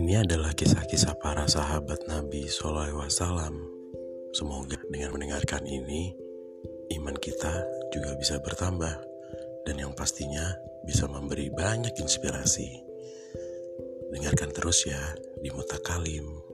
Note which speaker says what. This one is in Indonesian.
Speaker 1: Ini adalah kisah-kisah para sahabat Nabi Sallallahu Wasallam. Semoga dengan mendengarkan ini, iman kita juga bisa bertambah dan yang pastinya bisa memberi banyak inspirasi. Dengarkan terus ya di Mutakalim. Kalim.